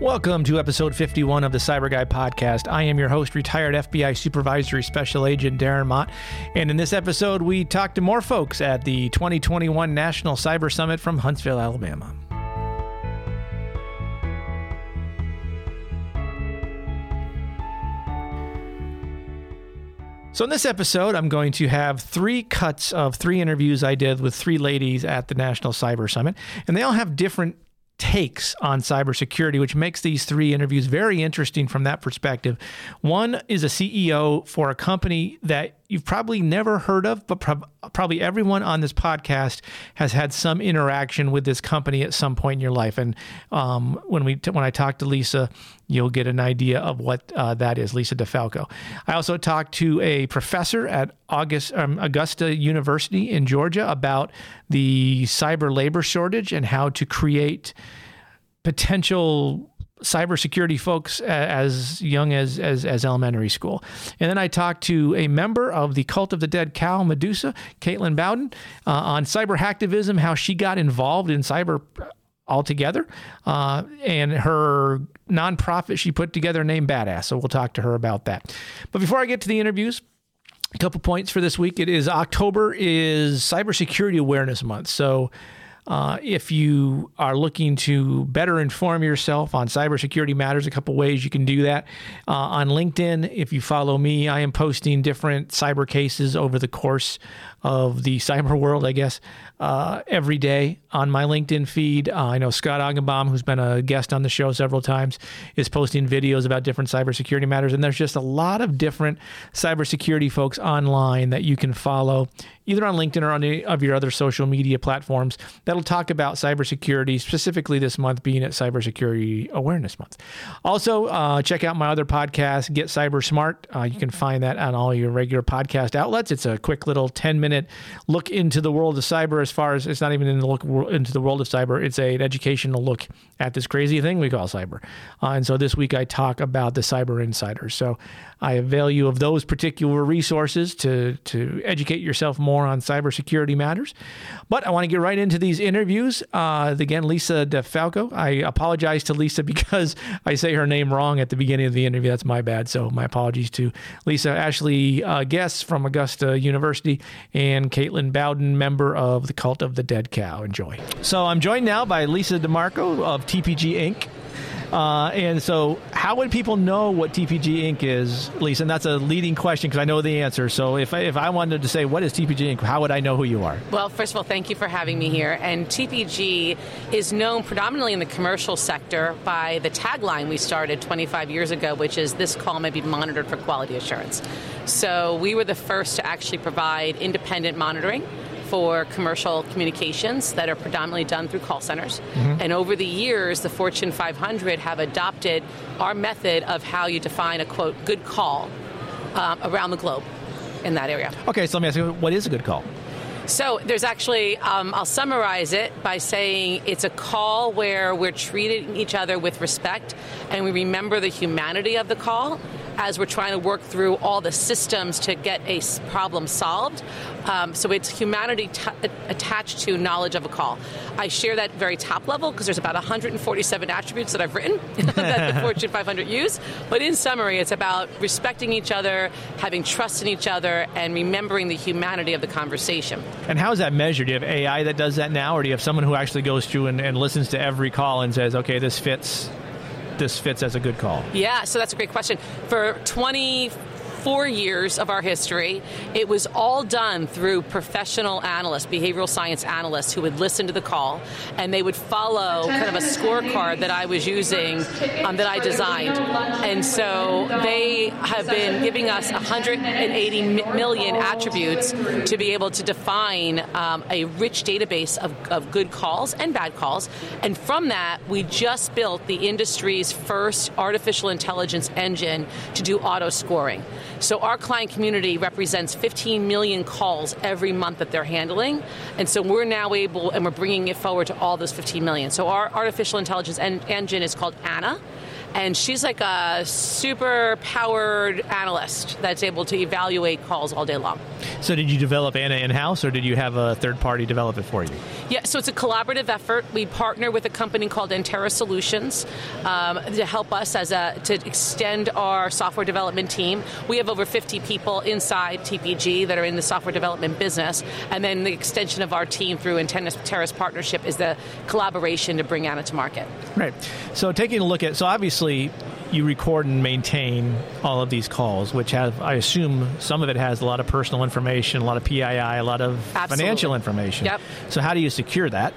Welcome to episode 51 of the Cyber Guy podcast. I am your host, retired FBI Supervisory Special Agent Darren Mott. And in this episode, we talk to more folks at the 2021 National Cyber Summit from Huntsville, Alabama. So, in this episode, I'm going to have three cuts of three interviews I did with three ladies at the National Cyber Summit, and they all have different takes on cybersecurity, which makes these three interviews very interesting from that perspective. One is a CEO for a company that you've probably never heard of, but prob- probably everyone on this podcast has had some interaction with this company at some point in your life. And um, when we t- when I talk to Lisa, you'll get an idea of what uh, that is, Lisa DeFalco. I also talked to a professor at August, um, Augusta University in Georgia about the cyber labor shortage and how to create potential cybersecurity folks as young as, as, as elementary school. And then I talked to a member of the Cult of the Dead Cow, Medusa, Caitlin Bowden, uh, on cyber hacktivism, how she got involved in cyber altogether, uh, and her nonprofit she put together named Badass. So we'll talk to her about that. But before I get to the interviews, a couple points for this week. It is October is Cybersecurity Awareness Month. So uh, if you are looking to better inform yourself on cybersecurity matters, a couple ways you can do that. Uh, on LinkedIn, if you follow me, I am posting different cyber cases over the course of the cyber world, I guess, uh, every day on my LinkedIn feed. Uh, I know Scott Augenbaum, who's been a guest on the show several times, is posting videos about different cybersecurity matters. And there's just a lot of different cybersecurity folks online that you can follow, either on LinkedIn or on any of your other social media platforms that'll talk about cybersecurity, specifically this month being at Cybersecurity Awareness Month. Also, uh, check out my other podcast, Get Cyber Smart. Uh, you can find that on all your regular podcast outlets. It's a quick little 10 minute look into the world of cyber as far as it's not even in the look into the world of cyber. It's a, an educational look at this crazy thing we call cyber. Uh, and so this week I talk about the cyber insiders. So I avail you of those particular resources to, to educate yourself more on cybersecurity matters. But I want to get right into these interviews. Uh, again, Lisa DeFalco. I apologize to Lisa because I say her name wrong at the beginning of the interview. That's my bad. So my apologies to Lisa Ashley uh, from Augusta University and Caitlin Bowden, member of the Cult of the Dead Cow. Enjoy. So I'm joined now by Lisa DeMarco of TPG Inc. Uh, and so, how would people know what TPG Inc. is, Lisa? And that's a leading question because I know the answer. So, if I, if I wanted to say what is TPG Inc., how would I know who you are? Well, first of all, thank you for having me here. And TPG is known predominantly in the commercial sector by the tagline we started 25 years ago, which is "This call may be monitored for quality assurance." So, we were the first to actually provide independent monitoring for commercial communications that are predominantly done through call centers. Mm-hmm. And over the years, the Fortune 500 have adopted our method of how you define a quote good call um, around the globe in that area. Okay, so let me ask you, what is a good call? So there's actually, um, I'll summarize it by saying it's a call where we're treating each other with respect and we remember the humanity of the call as we're trying to work through all the systems to get a problem solved. Um, so it's humanity t- attached to knowledge of a call. I share that very top level because there's about 147 attributes that I've written that the Fortune 500 use. But in summary, it's about respecting each other, having trust in each other, and remembering the humanity of the conversation. And how is that measured? Do you have AI that does that now, or do you have someone who actually goes through and, and listens to every call and says, okay, this fits this fits as a good call? Yeah, so that's a great question. For 20 four years of our history, it was all done through professional analysts, behavioral science analysts, who would listen to the call and they would follow kind of a scorecard that I was using um, that I designed. And so they have been giving us 180 million attributes to be able to define um, a rich database of, of good calls and bad calls. And from that, we just built the industry's first artificial intelligence engine to do auto scoring. So our client community represents 15 million calls every month that they're handling. And so we're now able, and we're bringing it forward to all those 15 million. So our artificial intelligence en- engine is called Anna and she's like a super powered analyst that's able to evaluate calls all day long. So, did you develop Anna in house, or did you have a third party develop it for you? Yeah, so it's a collaborative effort. We partner with a company called Entera Solutions um, to help us as a to extend our software development team. We have over 50 people inside TPG that are in the software development business, and then the extension of our team through Entera's partnership is the collaboration to bring Anna to market. Right. So, taking a look at so obviously you record and maintain all of these calls, which have, I assume, some of it has a lot of personal information, a lot of PII, a lot of Absolutely. financial information. Yep. So, how do you secure that?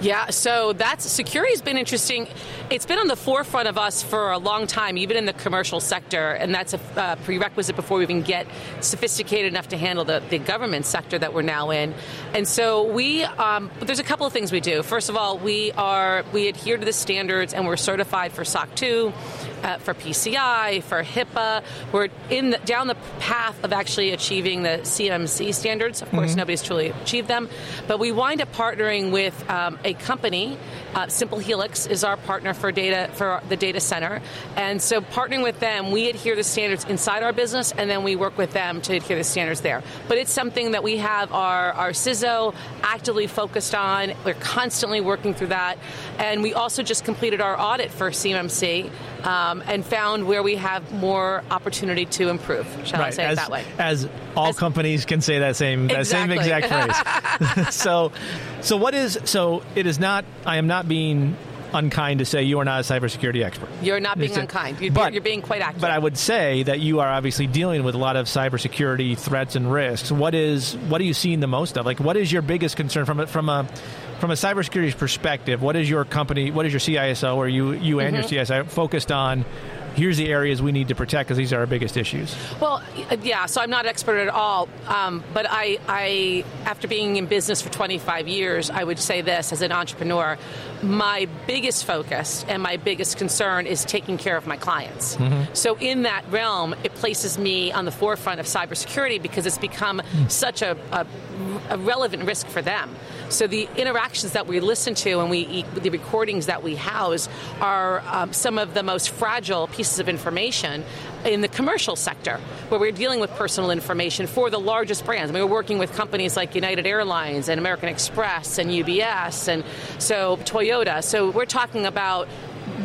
Yeah, so that's security's been interesting. It's been on the forefront of us for a long time, even in the commercial sector, and that's a uh, prerequisite before we even get sophisticated enough to handle the, the government sector that we're now in. And so we, um, there's a couple of things we do. First of all, we are we adhere to the standards, and we're certified for SOC 2 uh, for PCI, for HIPAA. We're in the, down the path of actually achieving the CMMC standards. Of course, mm-hmm. nobody's truly achieved them, but we wind up partnering with um, a company. Uh, Simple Helix is our partner for data for the data center, and so partnering with them, we adhere the standards inside our business, and then we work with them to adhere the standards there. But it's something that we have our our CISO actively focused on. We're constantly working through that, and we also just completed our audit for CMMC um, and found where we have more opportunity to improve. Shall right. I say as, it that way? As all as, companies can say that same that exactly. same exact phrase. so, so what is so? It is not. I am not being unkind to say you are not a cybersecurity expert. You're not being unkind. You're, but, you're being quite accurate. But I would say that you are obviously dealing with a lot of cybersecurity threats and risks. What is what are you seeing the most of? Like, what is your biggest concern from a, from a from a cybersecurity perspective, what is your company, what is your CISO or you, you and mm-hmm. your CISO focused on here's the areas we need to protect because these are our biggest issues? Well, yeah, so I'm not expert at all, um, but I, I, after being in business for 25 years, I would say this as an entrepreneur, my biggest focus and my biggest concern is taking care of my clients. Mm-hmm. So in that realm, it places me on the forefront of cybersecurity because it's become mm. such a, a, a relevant risk for them. So the interactions that we listen to and we the recordings that we house are um, some of the most fragile pieces of information in the commercial sector, where we're dealing with personal information for the largest brands. I mean, we're working with companies like United Airlines and American Express and UBS and so Toyota. So we're talking about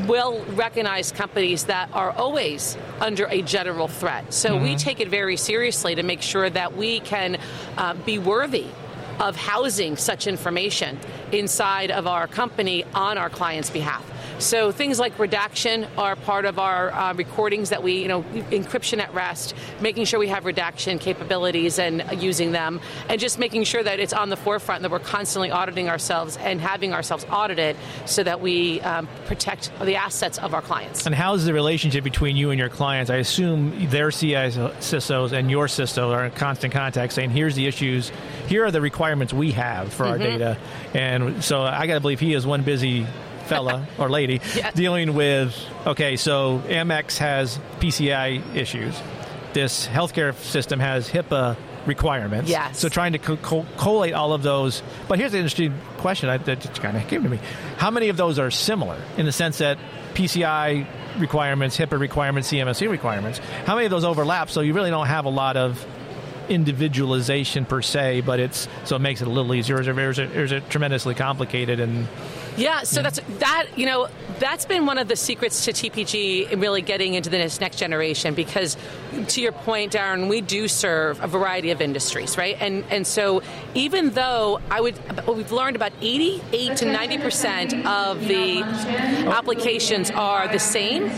well recognized companies that are always under a general threat. So mm-hmm. we take it very seriously to make sure that we can uh, be worthy of housing such information inside of our company on our client's behalf. So things like redaction are part of our uh, recordings that we, you know, encryption at rest, making sure we have redaction capabilities and using them, and just making sure that it's on the forefront that we're constantly auditing ourselves and having ourselves audited so that we um, protect the assets of our clients. And how's the relationship between you and your clients? I assume their CISOs and your CISO are in constant contact saying, here's the issues, here are the requirements we have for mm-hmm. our data. And so I got to believe he is one busy fella or lady yeah. dealing with okay, so Amex has PCI issues. This healthcare system has HIPAA requirements. Yes. So trying to co- co- collate all of those. But here's the interesting question that just kind of came to me: How many of those are similar in the sense that PCI requirements, HIPAA requirements, CMMC requirements? How many of those overlap? So you really don't have a lot of individualization per se, but it's so it makes it a little easier. Or is it, or is it, or is it tremendously complicated and yeah, so that's that. You know, that's been one of the secrets to TPG really getting into this next generation. Because, to your point, Darren, we do serve a variety of industries, right? And and so even though I would, we've learned about eighty-eight to ninety percent of the applications are the same.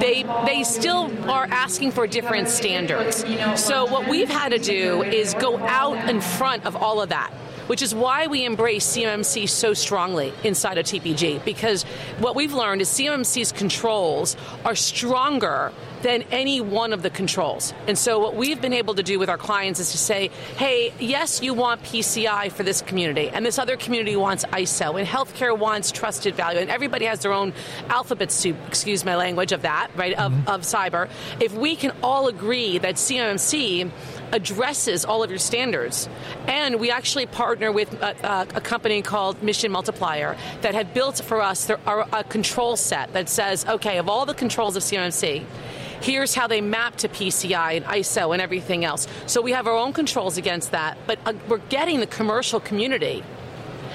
They they still are asking for different standards. So what we've had to do is go out in front of all of that which is why we embrace CMMC so strongly inside of TPG, because what we've learned is CMMC's controls are stronger than any one of the controls. And so what we've been able to do with our clients is to say, hey, yes, you want PCI for this community, and this other community wants ISO, and healthcare wants trusted value, and everybody has their own alphabet soup, excuse my language, of that, right, of, mm-hmm. of cyber. If we can all agree that CMMC addresses all of your standards. And we actually partner with a, a company called Mission Multiplier that had built for us their, our, a control set that says, okay, of all the controls of CMMC, here's how they map to PCI and ISO and everything else. So we have our own controls against that, but uh, we're getting the commercial community.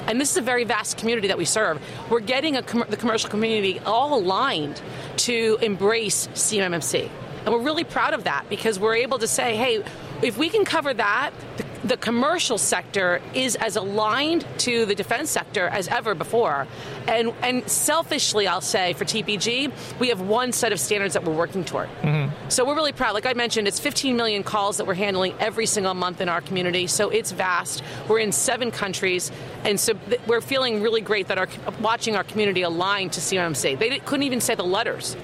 And this is a very vast community that we serve. We're getting com- the commercial community all aligned to embrace CMMC. And we're really proud of that because we're able to say, hey, if we can cover that, the, the, commercial sector is as aligned to the defense sector as ever before. And, and selfishly, I'll say for TPG, we have one set of standards that we're working toward. Mm-hmm. So we're really proud. Like I mentioned, it's 15 million calls that we're handling every single month in our community. So it's vast. We're in seven countries. And so th- we're feeling really great that our watching our community align to CMMC. They couldn't even say the letters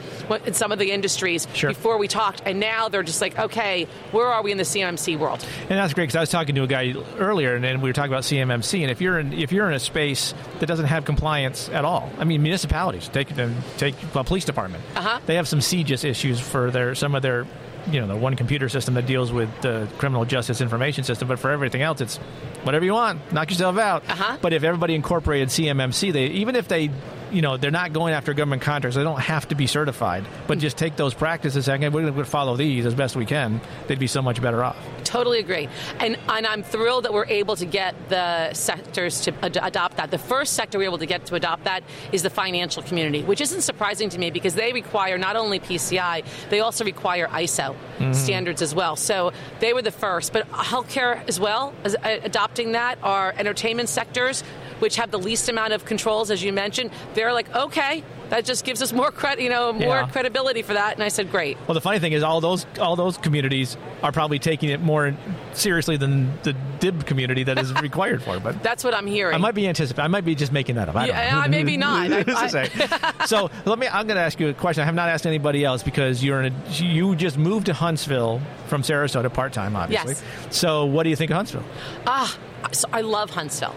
in some of the industries sure. before we talked. And now they're just like, okay, where are we in the CMMC? World. And that's great because I was talking to a guy earlier, and then we were talking about CMMC. And if you're in if you're in a space that doesn't have compliance at all, I mean municipalities take them take well, police department. Uh-huh. They have some CJIS issues for their some of their you know the one computer system that deals with the criminal justice information system, but for everything else, it's whatever you want, knock yourself out. Uh-huh. But if everybody incorporated CMMC, they even if they you know they're not going after government contracts, they don't have to be certified, but just take those practices and we're going to follow these as best we can. They'd be so much better off. Totally agree, and and I'm thrilled that we're able to get the sectors to ad- adopt that. The first sector we're able to get to adopt that is the financial community, which isn't surprising to me because they require not only PCI, they also require ISO mm-hmm. standards as well. So they were the first, but healthcare as well as uh, adopting that. Our entertainment sectors which have the least amount of controls, as you mentioned, they're like, okay, that just gives us more credit, you know, more yeah. credibility for that. And I said, great. Well, the funny thing is, all those all those communities are probably taking it more seriously than the DIB community that is required for. But that's what I'm hearing. I might be anticipating. I might be just making that up. I yeah, maybe not. I, so let me. I'm going to ask you a question. I have not asked anybody else because you're in a, you just moved to Huntsville from Sarasota part time, obviously. Yes. So what do you think of Huntsville? Ah, so I love Huntsville.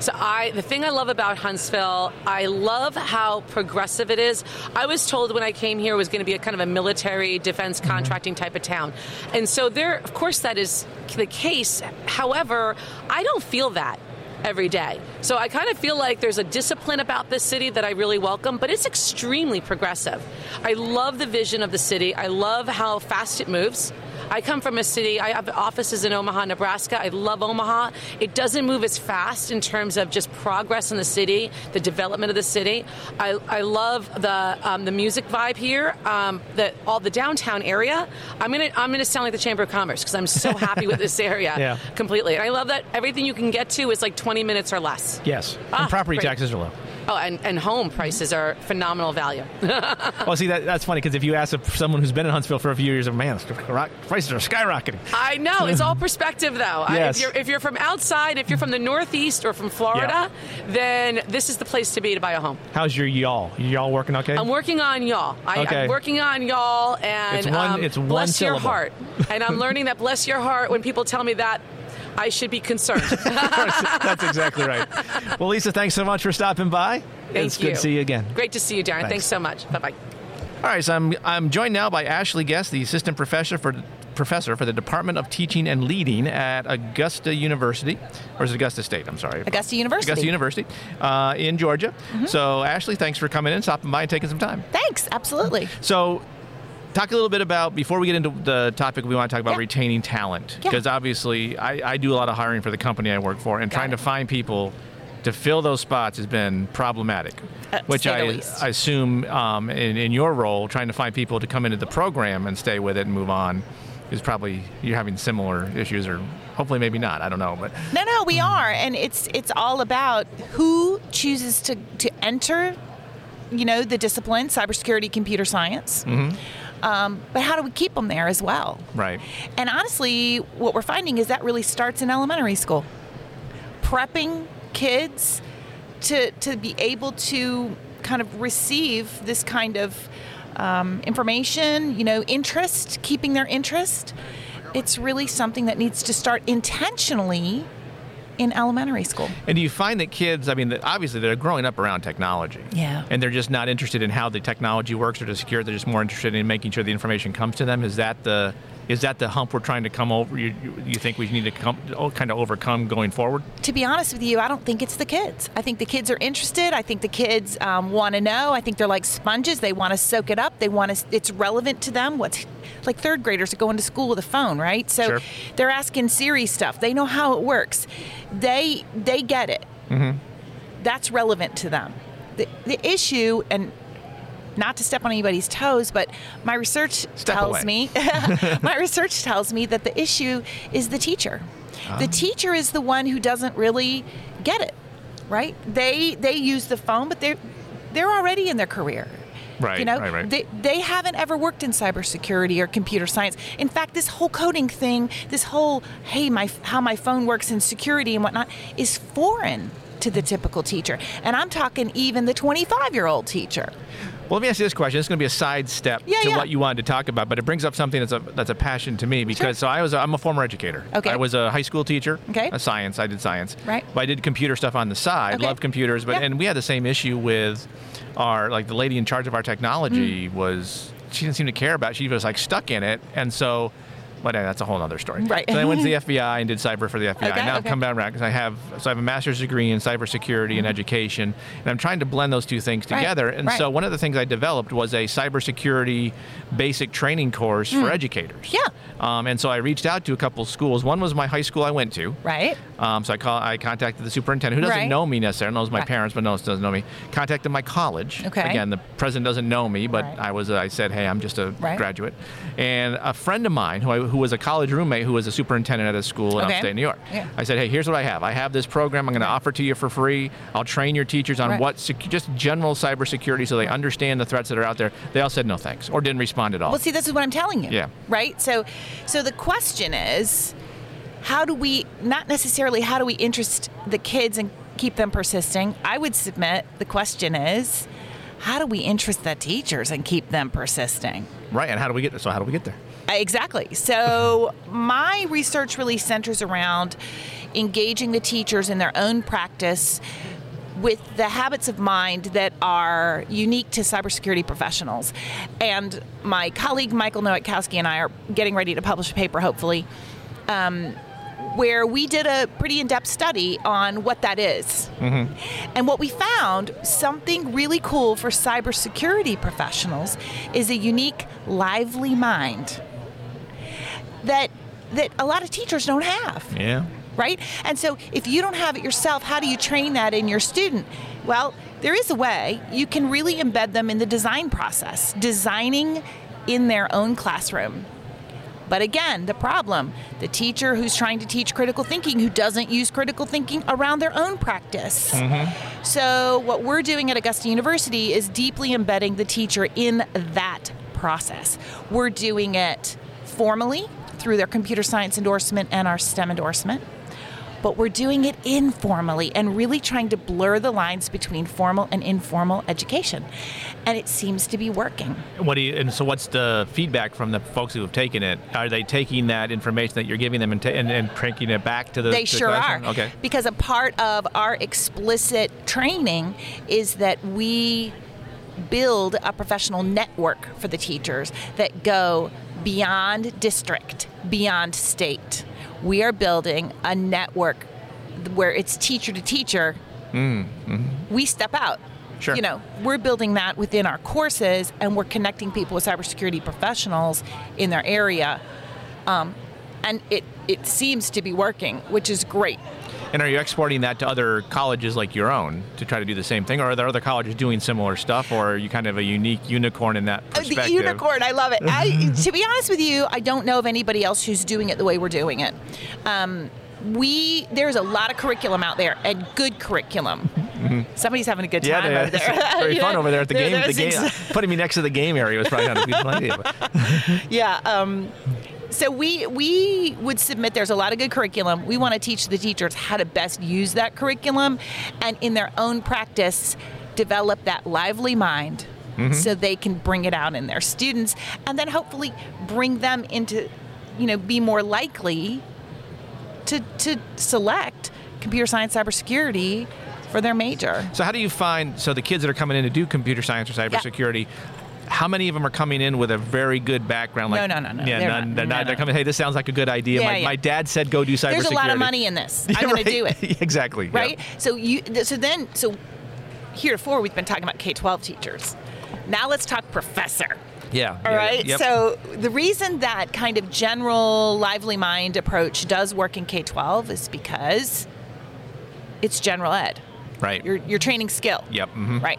So I, the thing I love about Huntsville, I love how progressive it is. I was told when I came here it was going to be a kind of a military defense mm-hmm. contracting type of town, and so there, of course, that is the case. However, I don't feel that every day. So I kind of feel like there's a discipline about this city that I really welcome, but it's extremely progressive. I love the vision of the city. I love how fast it moves. I come from a city, I have offices in Omaha, Nebraska. I love Omaha. It doesn't move as fast in terms of just progress in the city, the development of the city. I, I love the um, the music vibe here, um, the, all the downtown area. I'm gonna I'm gonna sound like the Chamber of Commerce because I'm so happy with this area yeah. completely. And I love that everything you can get to is like 20 minutes or less. Yes, ah, and property great. taxes are low. Oh, and, and home prices are phenomenal value. well, see, that, that's funny because if you ask someone who's been in Huntsville for a few years, man, prices are skyrocketing. I know. It's all perspective, though. Yes. if, you're, if you're from outside, if you're from the Northeast or from Florida, yeah. then this is the place to be to buy a home. How's your y'all? Y'all working okay? I'm working on y'all. I, okay. I'm working on y'all, and it's one, um, it's one bless syllable. your heart. and I'm learning that bless your heart when people tell me that I should be concerned. That's exactly right. Well, Lisa, thanks so much for stopping by. Thank it's you. good to see you again. Great to see you, Darren. Thanks, thanks so much. Bye bye. All right, so I'm, I'm joined now by Ashley Gess, the assistant professor for professor for the Department of Teaching and Leading at Augusta University, or is it Augusta State? I'm sorry. Augusta University. Augusta University uh, in Georgia. Mm-hmm. So, Ashley, thanks for coming in, stopping by, and taking some time. Thanks, absolutely. So, talk a little bit about before we get into the topic we want to talk about yeah. retaining talent because yeah. obviously I, I, do a lot of hiring for the company I work for and Got trying it. to find people to fill those spots has been problematic uh, which I, I, assume um, in, in, your role trying to find people to come into the program and stay with it and move on is probably you're having similar issues or hopefully maybe not i don't know but no no we are and it's it's all about who chooses to to enter you know the discipline cybersecurity computer science mm-hmm um, but how do we keep them there as well? Right. And honestly, what we're finding is that really starts in elementary school. Prepping kids to, to be able to kind of receive this kind of um, information, you know, interest, keeping their interest. It's really something that needs to start intentionally in elementary school. And do you find that kids, I mean, obviously they're growing up around technology. Yeah. And they're just not interested in how the technology works or to secure. They're just more interested in making sure the information comes to them. Is that the is that the hump we're trying to come over? You, you, you think we need to come, oh, kind of overcome going forward? To be honest with you, I don't think it's the kids. I think the kids are interested. I think the kids um, want to know. I think they're like sponges. They want to soak it up. They want to. It's relevant to them. What's like third graders are going to school with a phone, right? So Sure. they're asking Siri stuff. They know how it works. They they get it. Mm-hmm. That's relevant to them. The the issue and. Not to step on anybody's toes, but my research Step tells away. me my research tells me that the issue is the teacher. Ah. The teacher is the one who doesn't really get it, right? They they use the phone, but they're they're already in their career. Right, You know, right, right. they they haven't ever worked in cybersecurity or computer science. In fact, this whole coding thing, this whole hey, my how my phone works in security and whatnot, is foreign to the typical teacher. And I'm talking even the 25 year old teacher. Well, let me ask you this question. It's going to be a sidestep Yeah, to yeah. what you wanted to talk about, but it brings up something that's a that's a passion to me because so I was a, I'm a former educator. Okay. I was a high school teacher. Okay. A science. I did science. Right. But I did computer stuff on the side. Okay. Love computers, but Yeah. and we had the same issue with our like the lady in charge of our technology Mm. was she didn't seem to care about. it. She was like stuck in it, and so. But that's a whole other story. Right. So I went to the FBI and did cyber for the FBI. Okay, now I've okay. come back around because I have so I have a master's degree in cybersecurity and education, and I'm trying to blend those two things Mm-hmm. Right, together. And right. so one of the things I developed was a cybersecurity basic training course for educators. Yeah. Um, and so I reached out to a couple schools. One was my high school I went to. Right. Um, so I call, I contacted the superintendent, who doesn't Right. know me necessarily, knows my parents, but knows doesn't know me. Contacted my college. Okay. Again, the president doesn't know me, but. I was. I said, hey, I'm just a Right. graduate. And a friend of mine, who, I, who was a college roommate, who was a superintendent at a school in Okay. upstate New York. Yeah. I said, hey, here's what I have. I have this program. I'm going to offer to you for free. I'll train your teachers on Right. what sec- just general cybersecurity, so they understand the threats that are out there. They all said no thanks or didn't respond at all. Well, see, this is what I'm telling you. Yeah. Right. So, so the question is, how do we not necessarily how do we interest the kids and keep them persisting? I would submit the question is, how do we interest the teachers and keep them persisting? right. And how do we get there? So how do we get there? Exactly. So my research really centers around engaging the teachers in their own practice with the habits of mind that are unique to cybersecurity professionals. And my colleague Michael Nowatkowski and I are getting ready to publish a paper, hopefully, um, where we did a pretty in-depth study on what that is. And what we found, something really cool for cybersecurity professionals, is a unique, lively mind that that a lot of teachers don't have Yeah. right? And so if you don't have it yourself, how do you train that in your student? Well, there is a way. You can really embed them in the design process, designing in their own classroom. But again, the problem the teacher who's trying to teach critical thinking who doesn't use critical thinking around their own practice. Mm-hmm. So, what we're doing at Augusta University is deeply embedding the teacher in that process. We're doing it formally through their computer science endorsement and our STEM endorsement. But we're doing it informally and really trying to blur the lines between formal and informal education. And it seems to be working. What do you, and so what's the feedback from the folks who have taken it? Are they taking that information that you're giving them and, ta- and, and it back to the They to the sure are. Okay. Because a part of our explicit training is that we build a professional network for the teachers that go beyond district, beyond state. We are building a network where it's teacher to teacher. We step out. Mm-hmm. Sure. You know, we're building that within our courses and we're connecting people with cybersecurity professionals in their area. Um, and it, it seems to be working, which is great. And are you exporting that to other colleges like your own to try to do the same thing, or are there other colleges doing similar stuff, or are you kind of a unique unicorn in that Oh, perspective? The unicorn, I love it. I, to be honest with you, I don't know of anybody else who's doing it the way we're doing it. Um, we there's a lot of curriculum out there and good curriculum. Somebody's having a good Mm-hmm. Yeah, time over there. very fun over there at the There- game. The game ex- putting me next to the game area was probably not a good idea. Yeah. Um, so we we would submit. There's a lot of good curriculum. We want to teach the teachers how to best use that curriculum, and in their own practice, develop that lively mind mm-hmm. so they can bring it out in their students and then hopefully bring them into, you know, be more likely to, to select computer science cybersecurity for their major. So how do you find so the kids that are coming in to do computer science or cybersecurity? How many of them are coming in with a very good background? No, no, no, no, Yeah, they're none, not. they're No, not. no. They're coming. Hey, this sounds like a good idea. Yeah, my, yeah. my dad said go do cybersecurity. There's a lot of money in this. I'm going right. to do it. exactly. yeah. right? So you so then so heretofore we've been talking about K-12 teachers. Now let's talk professor. Yeah. All yeah, right. Yep. So the reason that kind of general lively mind approach does work in K-12 is because it's general ed. right. You're you're training skill. Yep. mhm. Right.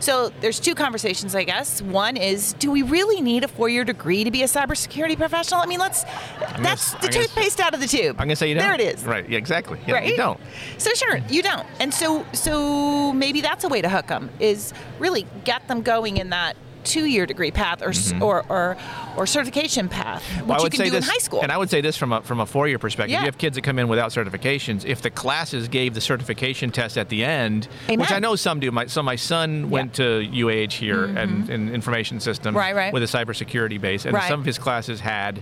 So there's two conversations, I guess. One is, do we really need a four-year degree to be a cybersecurity professional? I mean, let's. That's I'm the gonna- toothpaste out of the tube. I'm gonna say you don't. There it is. Right. Yeah. Exactly. Yeah, right? You don't. So sure, you don't. And so so maybe that's a way to hook them is really get them going in that two-year degree path or s or, or or certification path, which Mm-hmm. Well, you can do this, in high school. and I would say this from a from a four year perspective. Yeah. You have kids that come in without certifications. If the classes gave the certification test at the end, which I know some do. My so my son went to UAH here and in information systems Mm-hmm. Right, right. with a cybersecurity base, and Right. some of his classes had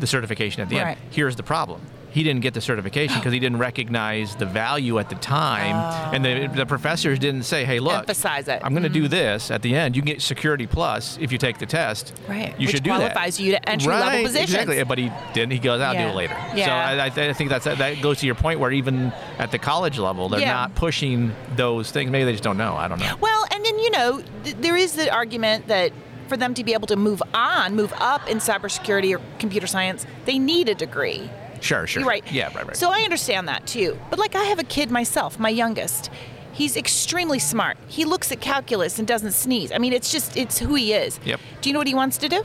the certification at the end. Here's the problem. He didn't get the certification because he didn't recognize the value at the time, and the, the professors didn't say, "Hey, look, Oh. Emphasize it. I'm going to do mm-hmm. this at the end. You can get Security Plus if you take the test. Right, You which should do that. qualifies you to entry-level right, positions. Exactly. But he didn't. He goes, "I'll do it later." Yeah. So I, I, th- I think that's that goes to your point where even at the college level, they're Yeah. not pushing those things. Maybe they just don't know. I don't know. Well, and then you know, th- there is the argument that for them to be able to move on, move up in cybersecurity or computer science, they need a degree. Sure, sure. You're right. Yeah, right, right. So I understand that too. But like I have a kid myself, my youngest. He's extremely smart. He looks at calculus and doesn't sneeze. I mean, it's just it's who he is. Yep. Do you know what he wants to do?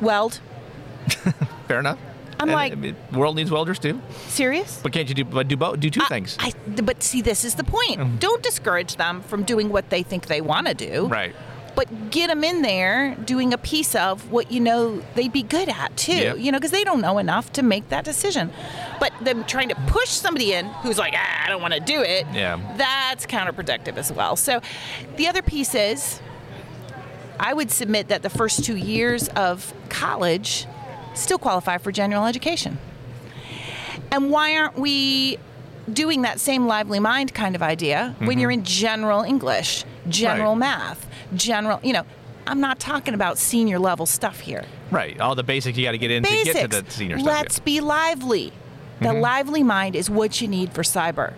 Weld. Fair enough. I'm And, like- I mean, world needs welders too. Serious? But can't you do? But do both? Do two I- things. I, but see, this is the point. Mm-hmm. Don't discourage them from doing what they think they want to do. right. But get them in there doing a piece of what you know they'd be good at too. Yep. You know, because they don't know enough to make that decision. But them trying to push somebody in who's like, ah, I don't want to do it. Yeah. That's counterproductive as well. So, the other piece is, I would submit that the first two years of college still qualify for general education. And why aren't we doing that same lively mind kind of idea when you're in general English, general Mm-hmm. Right. math, general, you know, I'm not talking about senior level stuff here. Right. All the basics you got to get in Basics. to get to the senior stuff. Let's be lively. The mm-hmm. lively mind is what you need for cyber.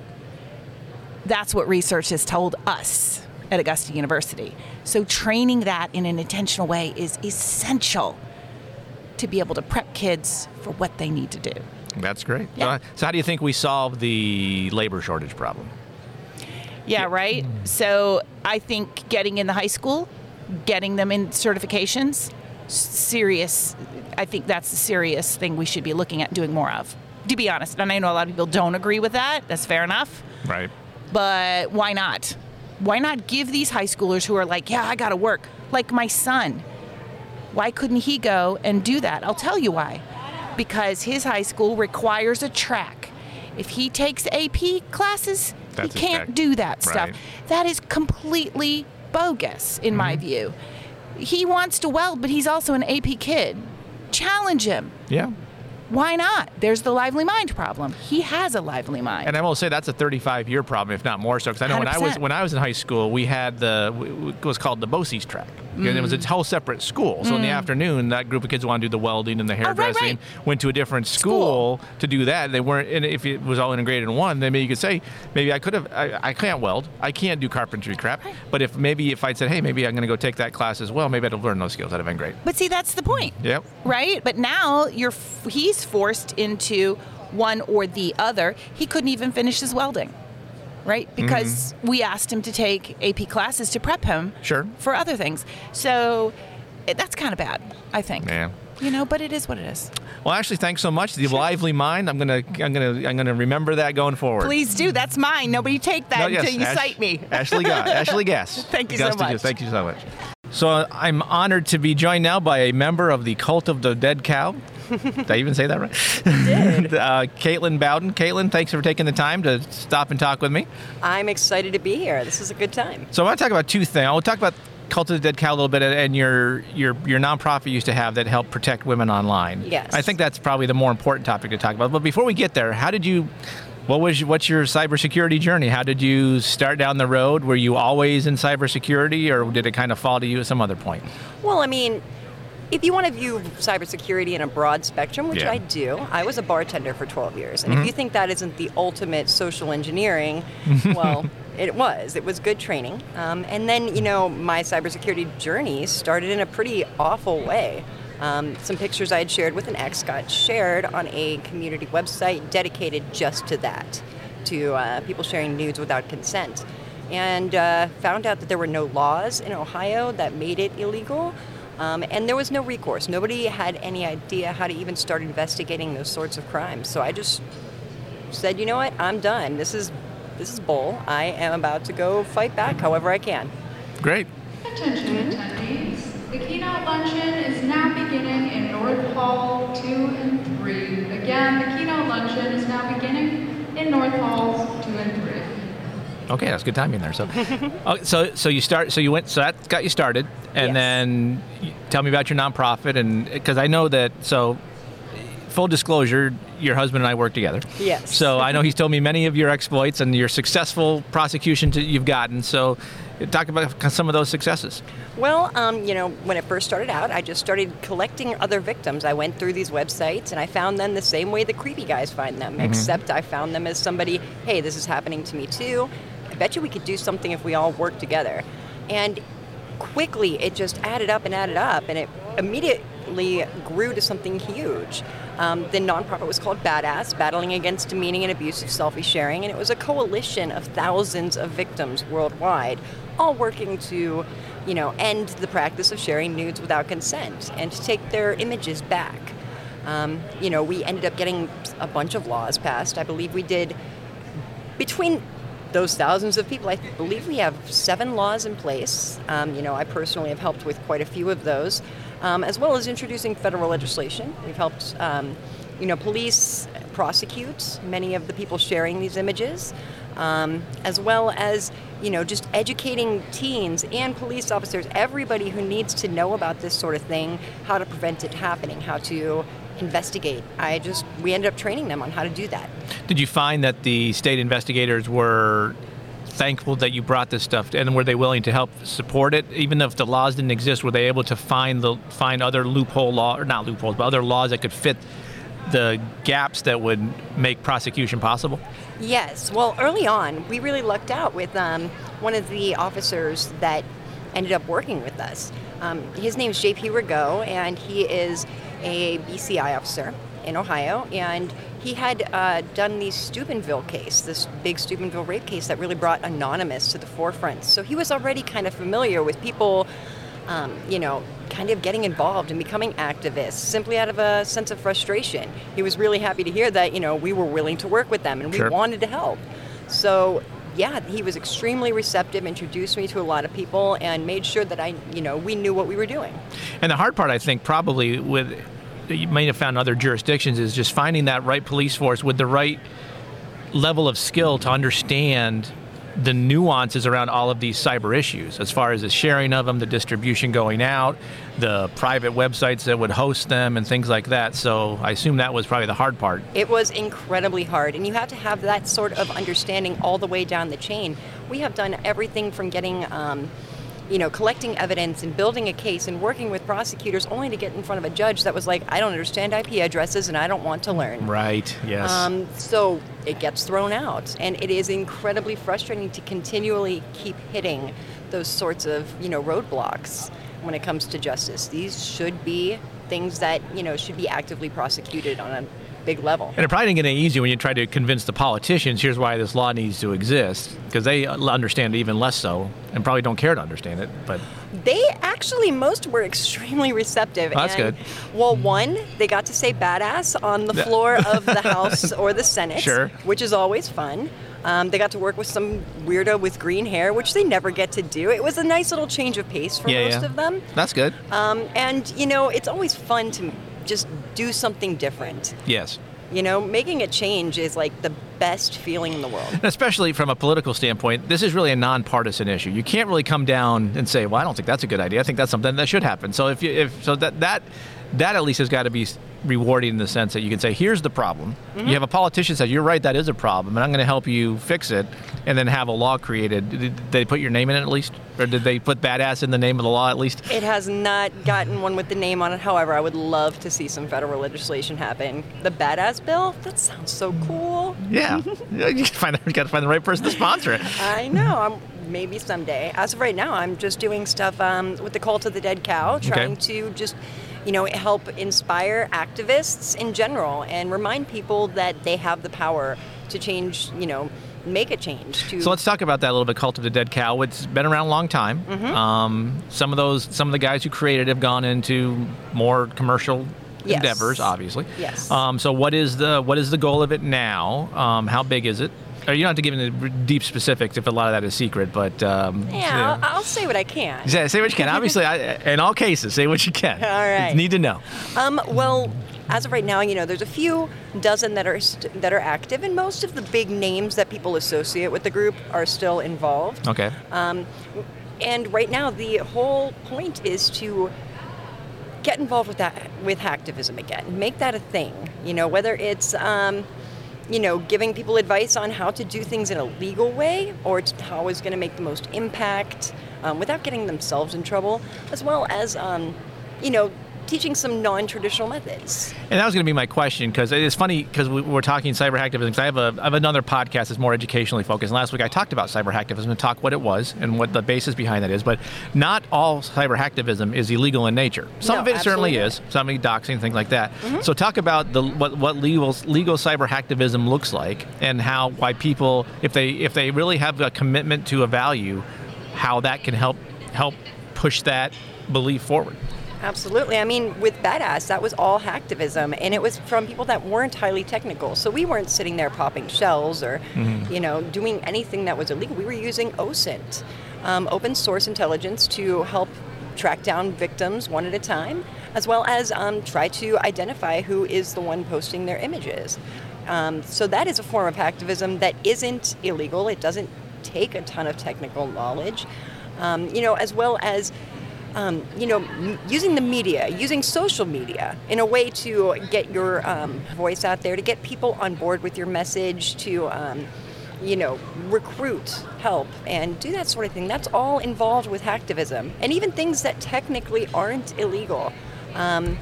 That's what research has told us at Augusta University. So training that in an intentional way is essential to be able to prep kids for what they need to do. That's great. Yeah. So, so how do you think we solve the labor shortage problem? Yeah, right. Mm. So I think getting in the high school, getting them in certifications, serious. I think that's a serious thing we should be looking at doing more of. To be honest, and I know a lot of people don't agree with that. That's fair enough. Right. But why not? Why not give these high schoolers who are like, yeah, I got to work, like my son. Why couldn't he go and do that? I'll tell you why. Because his high school requires a track. If he takes AP classes, That's he can't track. do that stuff. Right. That is completely bogus, in my Mm-hmm. view. He wants to weld, but he's also an AP kid. Challenge him. Yeah. Why not? There's the lively mind problem. He has a lively mind. And I will say that's a 35 year problem, if not more so. Because I know when I was when I was in high school, we had the it was called the BOCES track. And it was a whole separate school. So in the afternoon, that group of kids wanted to do the welding and the Mm. Oh, right, hairdressing. Went to a different school, to do that. They weren't. And if it was all integrated in one, then maybe you could say, maybe I could have. I, I can't weld. I can't do carpentry crap. But if maybe if I'd said, hey, maybe I'm going to go take that class as well, maybe I'd have learned those skills. That'd have been great. But see, that's the point. Yep. Right? But now you're f- he's forced into one or the other. He couldn't even finish his welding. Right? Mm-hmm. Because we asked him to take AP classes to prep him Sure. for other things. So it, that's kind of bad, I think. Yeah. You know, but it is what it is. Well, Ashley, thanks so much. The lively mind. I'm gonna, I'm gonna, I'm gonna remember that going forward. Please do. That's mine. Nobody take that No, until you Ash- cite me. Ashley Gess. Ashley Gess. Thank you so Augusta Juice. much. Thank you so much. So I'm honored to be joined now by a member of the Cult of the Dead Cow. Did I even say that right? Did. uh, Caitlin Bowden. Caitlin, thanks for taking the time to stop and talk with me. I'm excited to be here. This is a good time. So I want to talk about two things. I'll talk about Cult of the Dead Cow a little bit, and your your your nonprofit used to have that helped protect women online. Yes. I think that's probably the more important topic to talk about. But before we get there, how did you? What was what's your cybersecurity journey? How did you start down the road? Were you always in cybersecurity, or did it kind of fall to you at some other point? Well, I mean, if you want to view cybersecurity in a broad spectrum, which Yeah. I do, I was a bartender for 12 years. And Mm-hmm. if you think that isn't the ultimate social engineering, well, it was. It was good training. Um, and then, you know, my cybersecurity journey started in a pretty awful way. Um, some pictures I had shared with an ex got shared on a community website dedicated just to that, to uh, people sharing nudes without consent. And uh, found out that there were no laws in Ohio that made it illegal. Um, and there was no recourse. Nobody had any idea how to even start investigating those sorts of crimes. So I just said, you know what, I'm done. This is this is bull. I am about to go fight back however I can. Great. Attention attendees, the keynote luncheon is now beginning in North Hall 2 and 3. Again, the keynote luncheon is now beginning in North Halls 2 and 3. Okay, that's good timing there. So, oh, so so you start. So you went. So that got you started, and Yes. then tell me about your nonprofit, and because I know that. So, full disclosure, your husband and I work together. Yes. So I know he's told me many of your exploits and your successful prosecutions that you've gotten. So, talk about some of those successes. Well, um, you know, when it first started out, I just started collecting other victims. I went through these websites and I found them the same way the creepy guys find them, except I found them as somebody, hey, this is happening to me too. Bet you we could do something if we all work together. And quickly, it just added up and added up, and it immediately grew to something huge. Um, the nonprofit was called Badass, Battling Against Demeaning and Abusive Selfie Sharing, and it was a coalition of thousands of victims worldwide, all working to, you know, end the practice of sharing nudes without consent and to take their images back. Um, you know, we ended up getting a bunch of laws passed. I believe we did between those thousands of people, I believe we have seven laws in place. Um, you know, I personally have helped with quite a few of those, um, as well as introducing federal legislation. We've helped, um, you know, police prosecute many of the people sharing these images, um, as well as, you know, just educating teens and police officers, everybody who needs to know about this sort of thing, how to prevent it happening, how to investigate. I just, we ended up training them on how to do that. Did you find that the state investigators were thankful that you brought this stuff, and were they willing to help support it, even if the laws didn't exist? Were they able to find the find other loophole law or not loopholes, but other laws that could fit the gaps that would make prosecution possible? Yes. Well, early on, we really lucked out with um, one of the officers that ended up working with us. Um, his name's JP Rigaud, and he is a BCI officer in Ohio, and he had uh, done the Steubenville case, this big Steubenville rape case that really brought Anonymous to the forefront. So he was already kind of familiar with people, um, you know, kind of getting involved and becoming activists simply out of a sense of frustration. He was really happy to hear that, you know, we were willing to work with them and we Sure. wanted to help. So, yeah, he was extremely receptive, introduced me to a lot of people, and made sure that I, you know, we knew what we were doing. And the hard part, I think, probably with that you may have found in other jurisdictions is just finding that right police force with the right level of skill to understand the nuances around all of these cyber issues, as far as the sharing of them, the distribution going out, the private websites that would host them, and things like that. So I assume that was probably the hard part. It was incredibly hard, and you have to have that sort of understanding all the way down the chain. We have done everything from getting, um, you know, collecting evidence and building a case and working with prosecutors only to get in front of a judge that was like, I don't understand IP addresses and I don't want to learn. Right. Yes. Um, so it gets thrown out, and it is incredibly frustrating to continually keep hitting those sorts of you know roadblocks when it comes to justice. These should be things that you know should be actively prosecuted on a big level. And it probably didn't get any easier when you tried to convince the politicians here's why this law needs to exist, because they understand it even less so and probably don't care to understand it. But They actually most were extremely receptive. Oh, that's and, good. Well, one, they got to say badass on the floor of the House or the Senate, Sure. which is always fun. Um, they got to work with some weirdo with green hair, which they never get to do. It was a nice little change of pace for yeah, most yeah. of them. That's good. Um, and, you know, it's always fun to just do something different. yes. You know, making a change is like the best feeling in the world. And especially from a political standpoint, this is really a nonpartisan issue. You can't really come down and say, "Well, I don't think that's a good idea. I think that's something that should happen." So if you, if so that that that at least has got to be rewarding in the sense that you can say, "Here's the problem." Mm-hmm. You have a politician says, "You're right. That is a problem, and I'm going to help you fix it," and then have a law created. Did they put your name in it at least, or did they put "badass" in the name of the law at least? It has not gotten one with the name on it. However, I would love to see some federal legislation happen. The badass bill? That sounds so cool. Yeah, you find you got to find the right person to sponsor it. I know. I'm, maybe someday. As of right now, I'm just doing stuff um, with the Cult of the Dead Cow, trying to just, you know, help inspire activists in general and remind people that they have the power to change, you know, make a change. To So let's talk about that a little bit. Cult of the Dead Cow. It's been around a long time. Mm-hmm. Um, some of those, some of the guys who created it have gone into more commercial Yes. endeavors, obviously. Yes. Um, so what is the what is the goal of it now? Um, how big is it? Or you don't have to give any deep specifics if a lot of that is secret, but um, yeah, I'll, I'll say what I can. Say, say what you can. Obviously, I, in all cases, say what you can. All right. You need to know. Um, well, as of right now, you know, there's a few dozen that are st- that are active, and most of the big names that people associate with the group are still involved. Okay. Um, and right now, the whole point is to get involved with that with hacktivism again. Make that a thing. You know, whether it's um, you know giving people advice on how to do things in a legal way, or how is going to make the most impact um, without getting themselves in trouble, as well as um, you know teaching some non-traditional methods. And that was going to be my question because it's funny because we, we're talking cyber hacktivism. 'cause I have a I have another podcast that's more educationally focused. And last week I talked about cyber hacktivism and talked what it was and what the basis behind that is. But not all cyber hacktivism is illegal in nature. Some No, of it certainly absolutely. is. Some of it doxing things like that. Mm-hmm. So talk about the what what legal legal cyber hacktivism looks like and how why people if they if they really have a commitment to a value, how that can help help push that belief forward. Absolutely. I mean, with Badass, that was all hacktivism, and it was from people that weren't highly technical. So we weren't sitting there popping shells or, you know, doing anything that was illegal. We were using OSINT, um, open source intelligence, to help track down victims one at a time, as well as um, try to identify who is the one posting their images. Um, so that is a form of hacktivism that isn't illegal. It doesn't take a ton of technical knowledge, um, you know, as well as um, you know, m- using the media, using social media in a way to get your um, voice out there, to get people on board with your message, to, um, you know, recruit help and do that sort of thing. That's all involved with hacktivism. And even things that technically aren't illegal. Um,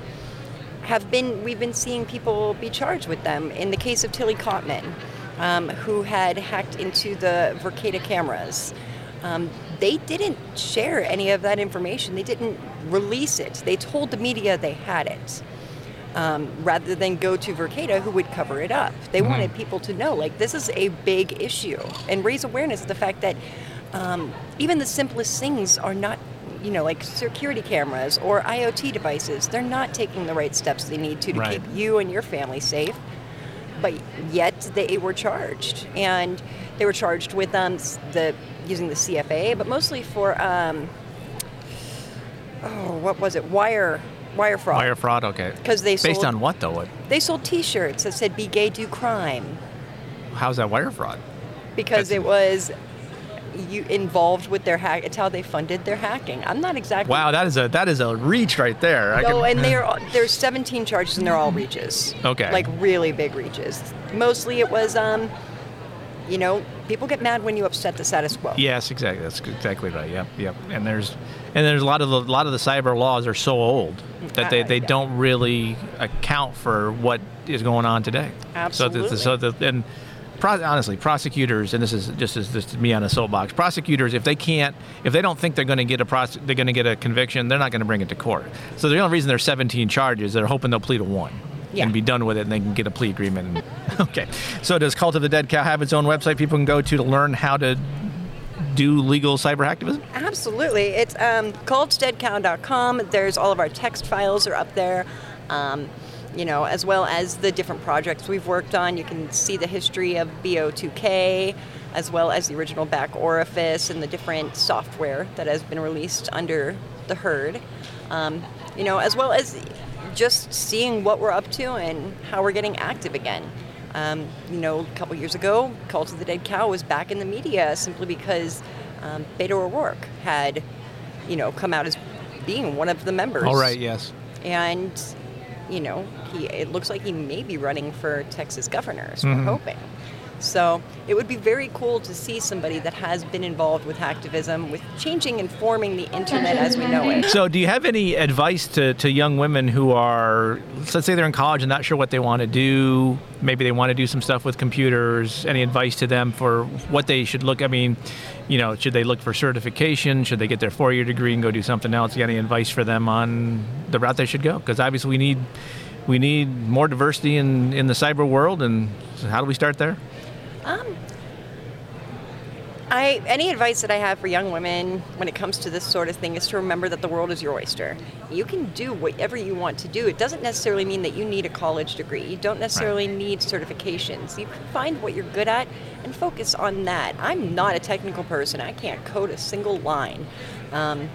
have been we've been seeing people be charged with them. In the case of Tillie Kottmann, um, who had hacked into the Verkada cameras, um, they didn't share any of that information. They didn't release it. They told the media they had it. Um, rather than go to Verkada, who would cover it up. They wanted people to know, like, this is a big issue, and raise awareness of the fact that um, even the simplest things are not, you know, like security cameras or IoT devices. They're not taking the right steps they need to to Right. keep you and your family safe. But yet they were charged, and they were charged with um, the using the CFA, but mostly for um, oh, what was it? Wire wire fraud. Wire fraud, okay. 'Cause they based sold- on what though? What? They sold T-shirts that said "Be gay, do crime" How's that wire fraud? because That's- it was you involved with their hack. It's how they funded their hacking. I'm not exactly. Wow, that is a that is a reach right there. I No, can- and they're there's 17 charges and they're all reaches. Okay. Like really big reaches. Mostly it was um, you know, people get mad when you upset the status quo. Yes, exactly. That's exactly right. Yep, yep. And there's and there's a lot of the, a lot of the cyber laws are so old that they, Uh, they yeah. don't really account for what is going on today. Absolutely. So, the, so the, and pro, honestly, prosecutors, and this is just as this me on a soapbox. Prosecutors, if they can't, if they don't think they're going to get a prose- they're going to get a conviction, they're not going to bring it to court. So the only reason there's 17 charges, they're hoping they'll plead to one. Yeah. And be done with it, and they can get a plea agreement. And, okay. So does Cult of the Dead Cow have its own website people can go to to learn how to do legal cyber activism? Absolutely. It's um, cultsdeadcow.com. There's all of our text files are up there. Um, you know, as well as the different projects we've worked on. You can see the history of BO2K, as well as the original back orifice and the different software that has been released under the herd. Um, you know, as well as just seeing what we're up to and how we're getting active again. Um, you know, a couple years ago, Cult of the Dead Cow was back in the media simply because um, Beto O'Rourke had, you know, come out as being one of the members. All right, yes. And, you know, he it looks like he may be running for Texas governor, so Mm-hmm. we're hoping. So it would be very cool to see somebody that has been involved with hacktivism, with changing and forming the internet as we know it. So, do you have any advice to, to young women who are, let's say they're in college and not sure what they want to do? Maybe they want to do some stuff with computers. Any advice to them for what they should look? I mean, you know, should they look for certification? Should they get their four year degree and go do something else? You got any advice for them on the route they should go? Because obviously, we need we need more diversity in, in the cyber world. And how do we start there? I any advice that I have for young women when it comes to this sort of thing is to remember that the world is your oyster. You can do whatever you want to do. It doesn't necessarily mean that you need a college degree. You don't necessarily need certifications. You can find what you're good at and focus on that. I'm not a technical person. I can't code a single line. Um,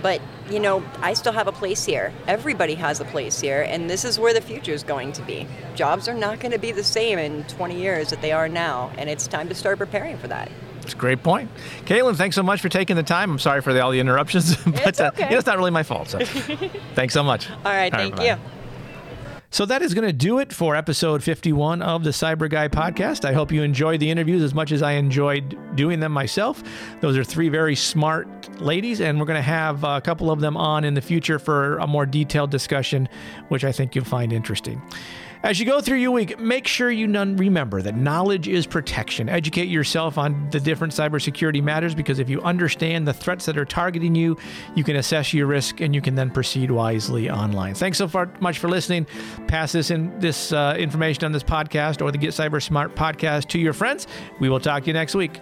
but you know, I still have a place here. Everybody has a place here, and this is where the future is going to be. Jobs are not going to be the same in 20 years that they are now, and it's time to start preparing for that. It's a great point. Katelyn, thanks so much for taking the time. I'm sorry for the, all the interruptions, but It's okay. uh, you know, it's not really my fault. So thanks so much. All right, thank bye-bye. you. So that is going to do it for episode 51 of the Cyber Guy podcast. I hope you enjoyed the interviews as much as I enjoyed doing them myself. Those are three very smart ladies, and we're going to have a couple of them on in the future for a more detailed discussion, which I think you'll find interesting. As you go through your week, make sure you remember that knowledge is protection. Educate yourself on the different cybersecurity matters because if you understand the threats that are targeting you, you can assess your risk and you can then proceed wisely online. Thanks so far much for listening. Pass this in this uh, information on this podcast or the Get Cyber Smart podcast to your friends. We will talk to you next week.